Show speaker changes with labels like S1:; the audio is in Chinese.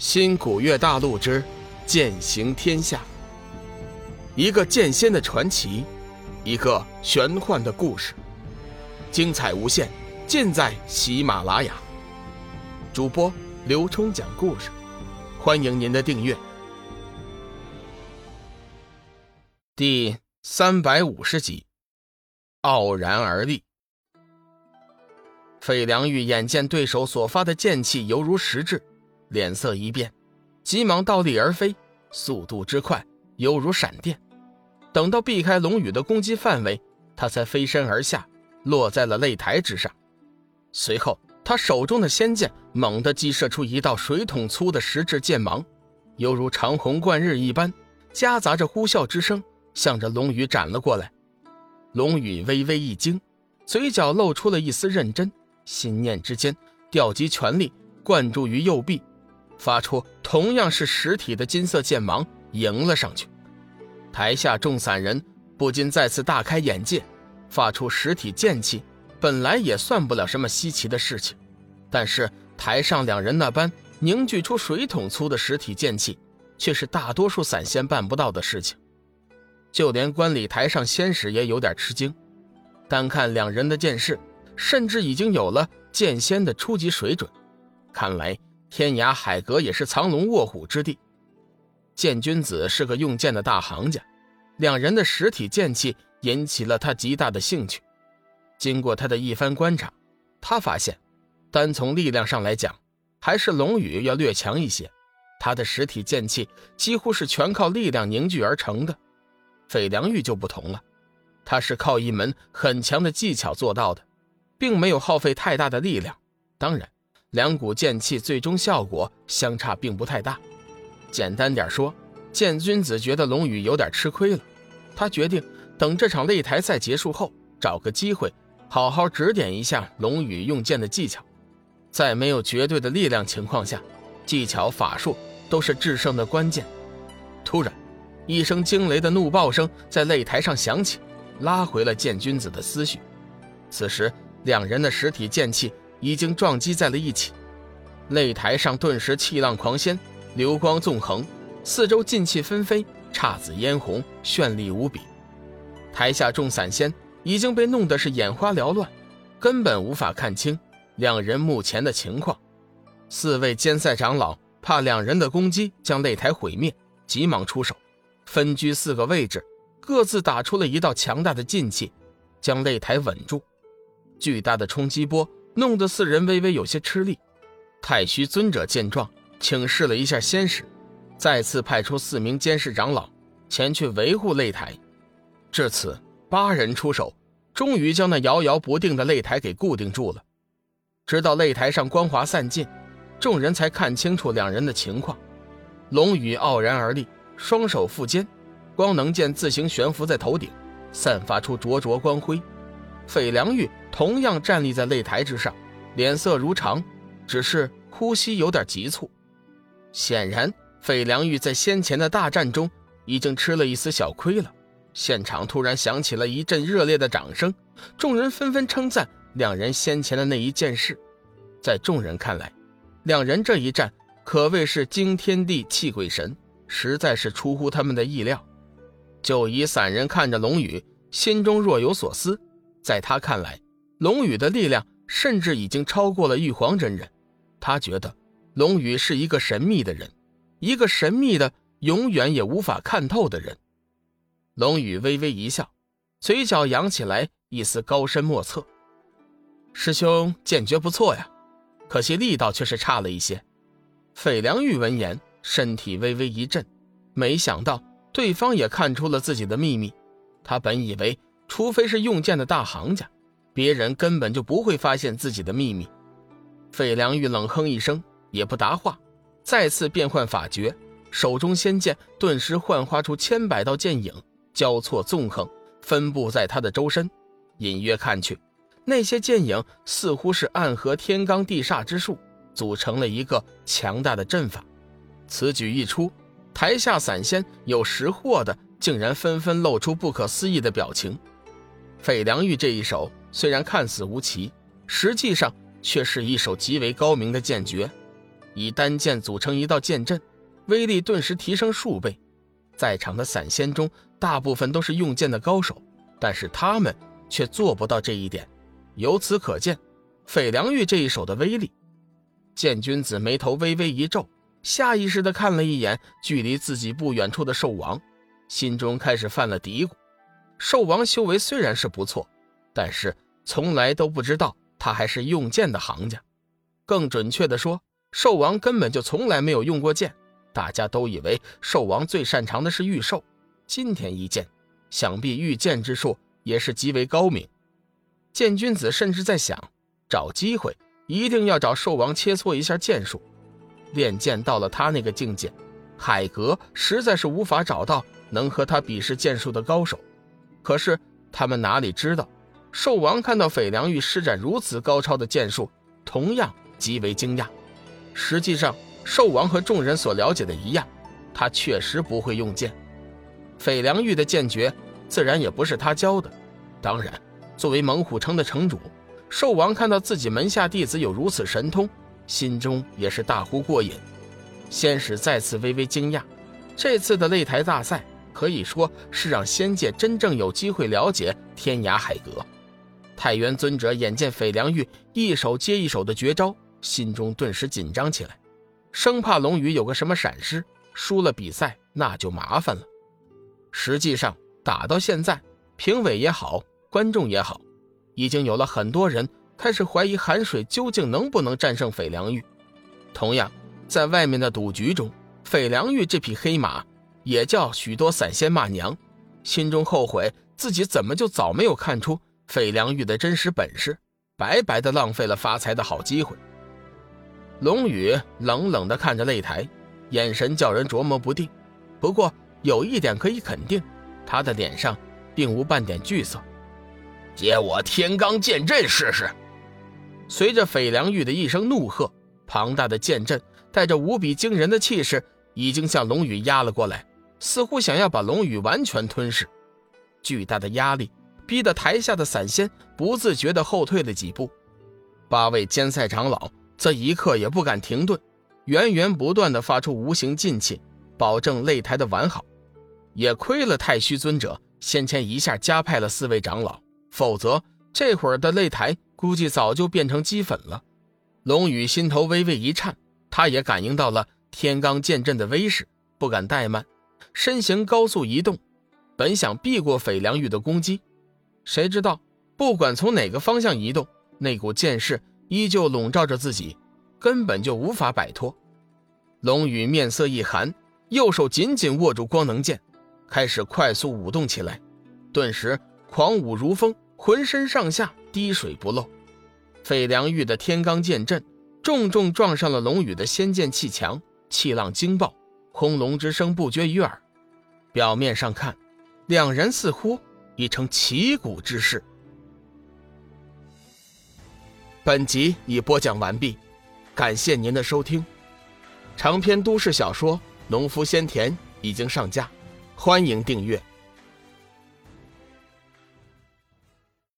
S1: 新古月大陆之剑行天下，一个剑仙的传奇，一个玄幻的故事，精彩无限，尽在喜马拉雅。主播刘冲讲故事，欢迎您的订阅。第三百五十集，傲然而立。费良玉眼见对手所发的剑气犹如实质。脸色一变，急忙倒立而飞，速度之快犹如闪电。等到避开龙宇的攻击范围，他才飞身而下，落在了擂台之上。随后，他手中的仙剑猛地击射出一道水桶粗的实质剑芒，犹如长虹贯日一般，夹杂着呼啸之声，向着龙宇斩了过来。龙宇微微一惊，嘴角露出了一丝认真，心念之间调集全力，灌注于右臂。发出同样是实体的金色剑芒，迎了上去。台下众散人不禁再次大开眼界，发出实体剑气，本来也算不了什么稀奇的事情，但是台上两人那般凝聚出水桶粗的实体剑气，却是大多数散仙办不到的事情。就连观礼台上仙使也有点吃惊，单看两人的剑势，甚至已经有了剑仙的初级水准，看来。天涯海阁也是藏龙卧虎之地，剑君子是个用剑的大行家，两人的实体剑气引起了他极大的兴趣。经过他的一番观察，他发现，单从力量上来讲，还是龙宇要略强一些。他的实体剑气几乎是全靠力量凝聚而成的，费良玉就不同了，他是靠一门很强的技巧做到的，并没有耗费太大的力量。当然。两股剑气最终效果相差并不太大。简单点说，剑君子觉得龙宇有点吃亏了。他决定等这场擂台赛结束后，找个机会好好指点一下龙宇用剑的技巧。在没有绝对的力量情况下，技巧法术都是制胜的关键。突然，一声惊雷的怒爆声在擂台上响起，拉回了剑君子的思绪。此时，两人的实体剑气。已经撞击在了一起，擂台上顿时气浪狂掀，流光纵横，四周劲气纷飞，姹紫嫣红，绚丽无比。台下众散仙已经被弄得是眼花缭乱，根本无法看清两人目前的情况。四位监赛长老怕两人的攻击将擂台毁灭，急忙出手，分居四个位置，各自打出了一道强大的劲气，将擂台稳住。巨大的冲击波。弄得四人微微有些吃力。太虚尊者见状，请示了一下仙使，再次派出四名监视长老前去维护擂台。至此，八人出手，终于将那摇摇不定的擂台给固定住了。直到擂台上光华散尽，众人才看清楚两人的情况。龙宇傲然而立，双手负肩，光能剑自行悬浮在头顶，散发出灼灼光辉。费良玉同样站立在擂台之上，脸色如常，只是呼吸有点急促。显然，费良玉在先前的大战中已经吃了一丝小亏了。现场突然响起了一阵热烈的掌声，众人纷纷称赞两人先前的那一件事。在众人看来，两人这一战可谓是惊天地泣鬼神，实在是出乎他们的意料。就以散人看着龙宇，心中若有所思。在他看来，龙宇的力量甚至已经超过了玉皇真人。他觉得龙宇是一个神秘的人，一个神秘的、永远也无法看透的人。龙宇微微一笑，嘴角扬起来一丝高深莫测。师兄剑诀不错呀，可惜力道却是差了一些。费良玉闻言，身体微微一震，没想到对方也看出了自己的秘密。他本以为。除非是用剑的大行家，别人根本就不会发现自己的秘密。费良玉冷哼一声，也不答话，再次变换法诀，手中仙剑顿时幻化出千百道剑影，交错纵横，分布在他的周身。隐约看去，那些剑影似乎是暗合天罡地煞之术，组成了一个强大的阵法。此举一出，台下散仙有识货的，竟然纷纷露出不可思议的表情。费良玉这一手虽然看似无奇，实际上却是一手极为高明的剑诀。以单剑组成一道剑阵，威力顿时提升数倍。在场的散仙中，大部分都是用剑的高手，但是他们却做不到这一点。由此可见，斐良玉这一手的威力。剑君子眉头微微一皱，下意识地看了一眼距离自己不远处的兽王，心中开始犯了嘀咕：兽王修为虽然是不错，但是从来都不知道他还是用剑的行家。更准确的说，兽王根本就从来没有用过剑。大家都以为兽王最擅长的是御兽，今天一见，想必御剑之术也是极为高明。剑君子甚至在想，找机会一定要找兽王切磋一下剑术。练剑到了他那个境界，海格实在是无法找到能和他比试剑术的高手。可是他们哪里知道，兽王看到斐良玉施展如此高超的剑术，同样极为惊讶。实际上。兽王和众人所了解的一样，他确实不会用剑。斐良玉的剑诀自然也不是他教的。当然，作为猛虎城的城主，兽王看到自己门下弟子有如此神通，心中也是大呼过瘾。仙使再次微微惊讶，这次的擂台大赛可以说是让仙界真正有机会了解天涯海阁。太元尊者眼见斐良玉一手接一手的绝招，心中顿时紧张起来。生怕龙宇有个什么闪失，输了比赛那就麻烦了。实际上，打到现在，评委也好，观众也好，已经有了很多人开始怀疑韩水究竟能不能战胜斐良玉。同样，在外面的赌局中，斐良玉这匹黑马也叫许多散仙骂娘，心中后悔自己怎么就早没有看出费良玉的真实本事，白白的浪费了发财的好机会。龙宇冷冷地看着擂台，眼神叫人琢磨不定。不过有一点可以肯定，他的脸上并无半点惧色。
S2: 借我天罡剑阵试试！
S1: 随着斐良玉的一声怒喝，庞大的剑阵带着无比惊人的气势，已经向龙宇压了过来，似乎想要把龙宇完全吞噬。巨大的压力逼得台下的散仙不自觉地后退了几步。八位监赛长老。这一刻也不敢停顿，源源不断的发出无形劲气，保证擂台的完好。也亏了太虚尊者先前一下加派了四位长老，否则这会儿的擂台估计早就变成齑粉了。龙宇心头微微一颤，他也感应到了天罡剑阵的威势，不敢怠慢，身形高速移动，本想避过斐良玉的攻击，谁知道不管从哪个方向移动，那股剑势。依旧笼罩着自己，根本就无法摆脱。龙宇面色一寒，右手紧紧握住光能剑，开始快速舞动起来。顿时狂舞如风，浑身上下滴水不漏。费良玉的天罡剑阵重重撞上了龙宇的仙剑气墙，气浪惊爆，轰隆之声不绝于耳。表面上看，两人似乎已成旗鼓之势。本集已播讲完毕，感谢您的收听。长篇都市小说《农夫先田》已经上架，欢迎订阅。